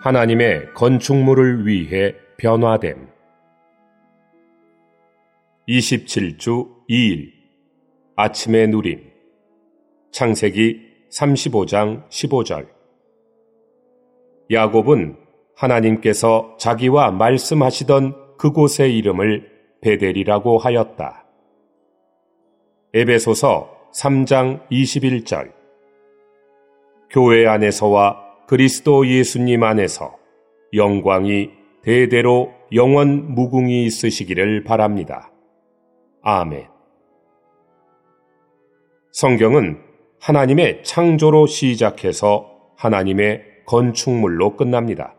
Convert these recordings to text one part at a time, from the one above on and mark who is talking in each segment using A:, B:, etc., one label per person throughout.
A: 하나님의 건축물을 위해 변화됨. 27주 2일 아침의 누림 창세기 35장 15절 야곱은 하나님께서 자기와 말씀하시던 그곳의 이름을 베델이라고 하였다. 에베소서 3장 21절 교회 안에서와 그리스도 예수님 안에서 영광이 대대로 영원 무궁이 있으시기를 바랍니다. 아멘. 성경은 하나님의 창조로 시작해서 하나님의 건축물로 끝납니다.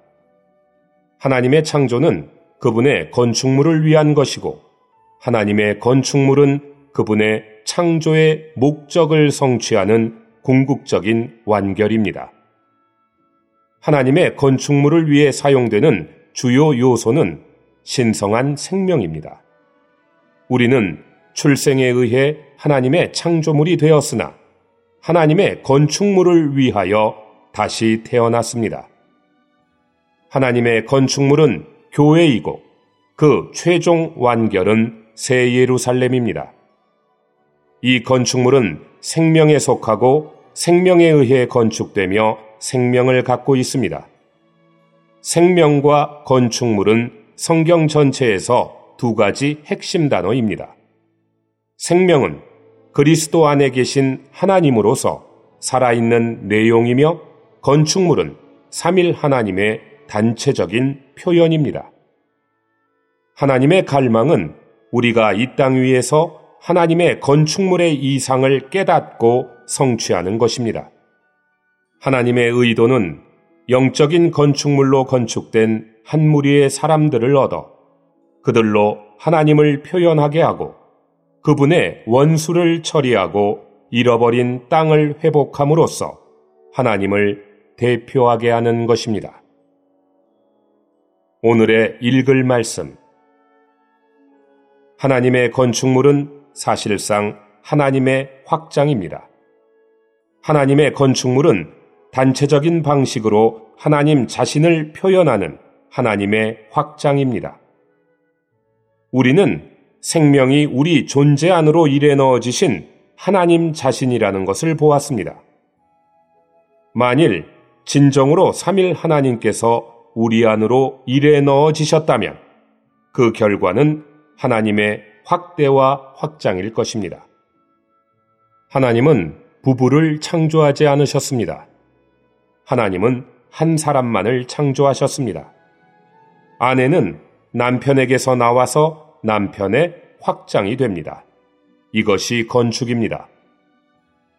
A: 하나님의 창조는 그분의 건축물을 위한 것이고 하나님의 건축물은 그분의 창조의 목적을 성취하는 궁극적인 완결입니다. 하나님의 건축물을 위해 사용되는 주요 요소는 신성한 생명입니다. 우리는 출생에 의해 하나님의 창조물이 되었으나 하나님의 건축물을 위하여 다시 태어났습니다. 하나님의 건축물은 교회이고 그 최종 완결은 새 예루살렘입니다. 이 건축물은 생명에 속하고 생명에 의해 건축되며 생명을 갖고 있습니다. 생명과 건축물은 성경 전체에서 두 가지 핵심 단어입니다. 생명은 그리스도 안에 계신 하나님으로서 살아있는 내용이며 건축물은 삼일 하나님의 단체적인 표현입니다. 하나님의 갈망은 우리가 이 땅 위에서 하나님의 건축물의 이상을 깨닫고 성취하는 것입니다. 하나님의 의도는 영적인 건축물로 건축된 한 무리의 사람들을 얻어 그들로 하나님을 표현하게 하고 그분의 원수를 처리하고 잃어버린 땅을 회복함으로써 하나님을 대표하게 하는 것입니다. 오늘의 읽을 말씀. 하나님의 건축물은 사실상 하나님의 확장입니다. 하나님의 건축물은 단체적인 방식으로 하나님 자신을 표현하는 하나님의 확장입니다. 우리는 생명이 우리 존재 안으로 일에 넣어지신 하나님 자신이라는 것을 보았습니다. 만일 진정으로 삼일 하나님께서 우리 안으로 일에 넣어지셨다면 그 결과는 하나님의 확대와 확장일 것입니다. 하나님은 부부를 창조하지 않으셨습니다. 하나님은 한 사람만을 창조하셨습니다. 아내는 남편에게서 나와서 남편의 확장이 됩니다. 이것이 건축입니다.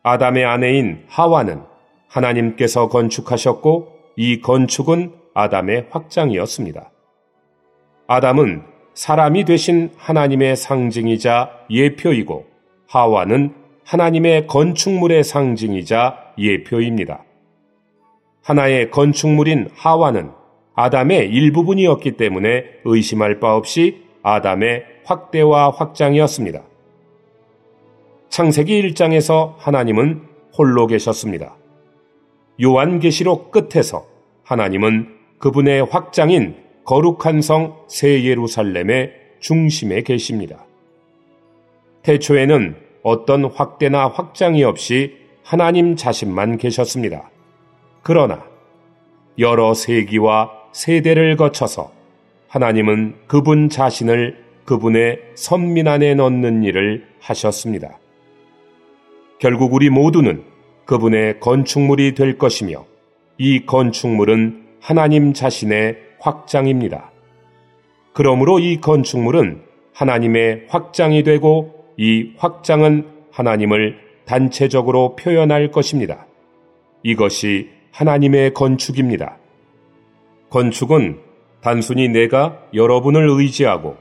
A: 아담의 아내인 하와는 하나님께서 건축하셨고 이 건축은 아담의 확장이었습니다. 아담은 사람이 되신 하나님의 상징이자 예표이고 하와는 하나님의 건축물의 상징이자 예표입니다. 하나의 건축물인 하와는 아담의 일부분이었기 때문에 의심할 바 없이 아담의 확대와 확장이었습니다. 창세기 1장에서 하나님은 홀로 계셨습니다. 요한계시록 끝에서 하나님은 그분의 확장인 거룩한 성 새 예루살렘의 중심에 계십니다. 태초에는 어떤 확대나 확장이 없이 하나님 자신만 계셨습니다. 그러나 여러 세기와 세대를 거쳐서 하나님은 그분 자신을 그분의 선민 안에 넣는 일을 하셨습니다. 결국 우리 모두는 그분의 건축물이 될 것이며 이 건축물은 하나님 자신의 확장입니다. 그러므로 이 건축물은 하나님의 확장이 되고 이 확장은 하나님을 단체적으로 표현할 것입니다. 이것이 하나님의 건축입니다. 건축은 단순히 내가 여러분을 의지하고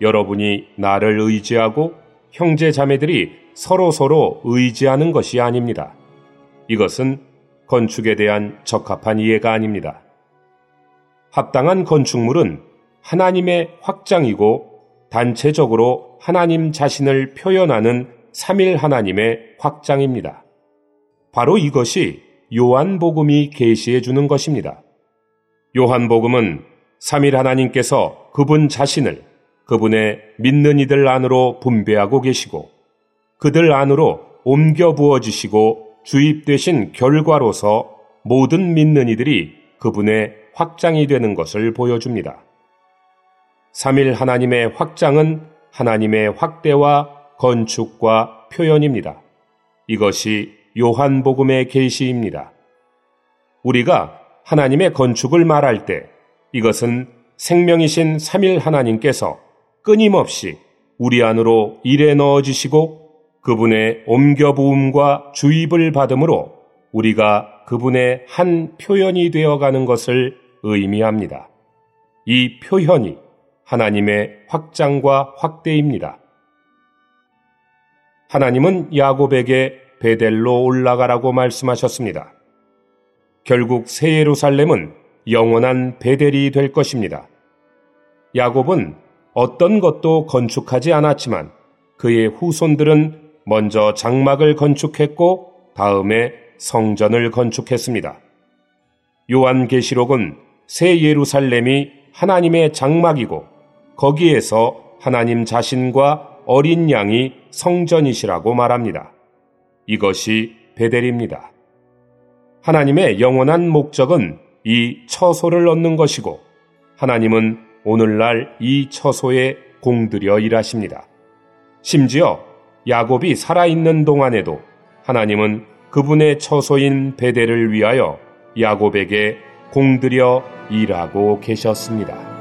A: 여러분이 나를 의지하고 형제 자매들이 서로 서로 의지하는 것이 아닙니다. 이것은 건축에 대한 적합한 이해가 아닙니다. 합당한 건축물은 하나님의 확장이고 단체적으로 하나님 자신을 표현하는 삼일 하나님의 확장입니다. 바로 이것이 요한복음이 계시해 주는 것입니다. 요한복음은 3일 하나님께서 그분 자신을 그분의 믿는 이들 안으로 분배하고 계시고 그들 안으로 옮겨 부어주시고 주입되신 결과로서 모든 믿는 이들이 그분의 확장이 되는 것을 보여줍니다. 3일 하나님의 확장은 하나님의 확대와 건축과 표현입니다. 이것이 요한복음의 계시입니다. 우리가 하나님의 건축을 말할 때 이것은 생명이신 3일 하나님께서 끊임없이 우리 안으로 일에 넣어 주시고 그분의 옮겨 부음과 주입을 받음으로 우리가 그분의 한 표현이 되어 가는 것을 의미합니다. 이 표현이 하나님의 확장과 확대입니다. 하나님은 야곱에게 베델로 올라가라고 말씀하셨습니다. 결국 새 예루살렘은 영원한 베델이 될 것입니다. 야곱은 어떤 것도 건축하지 않았지만 그의 후손들은 먼저 장막을 건축했고 다음에 성전을 건축했습니다. 요한계시록은 새 예루살렘이 하나님의 장막이고 거기에서 하나님 자신과 어린 양이 성전이시라고 말합니다. 이것이 베델입니다. 하나님의 영원한 목적은 이 처소를 얻는 것이고 하나님은 오늘날 이 처소에 공들여 일하십니다. 심지어 야곱이 살아있는 동안에도 하나님은 그분의 처소인 베델을 위하여 야곱에게 공들여 일하고 계셨습니다.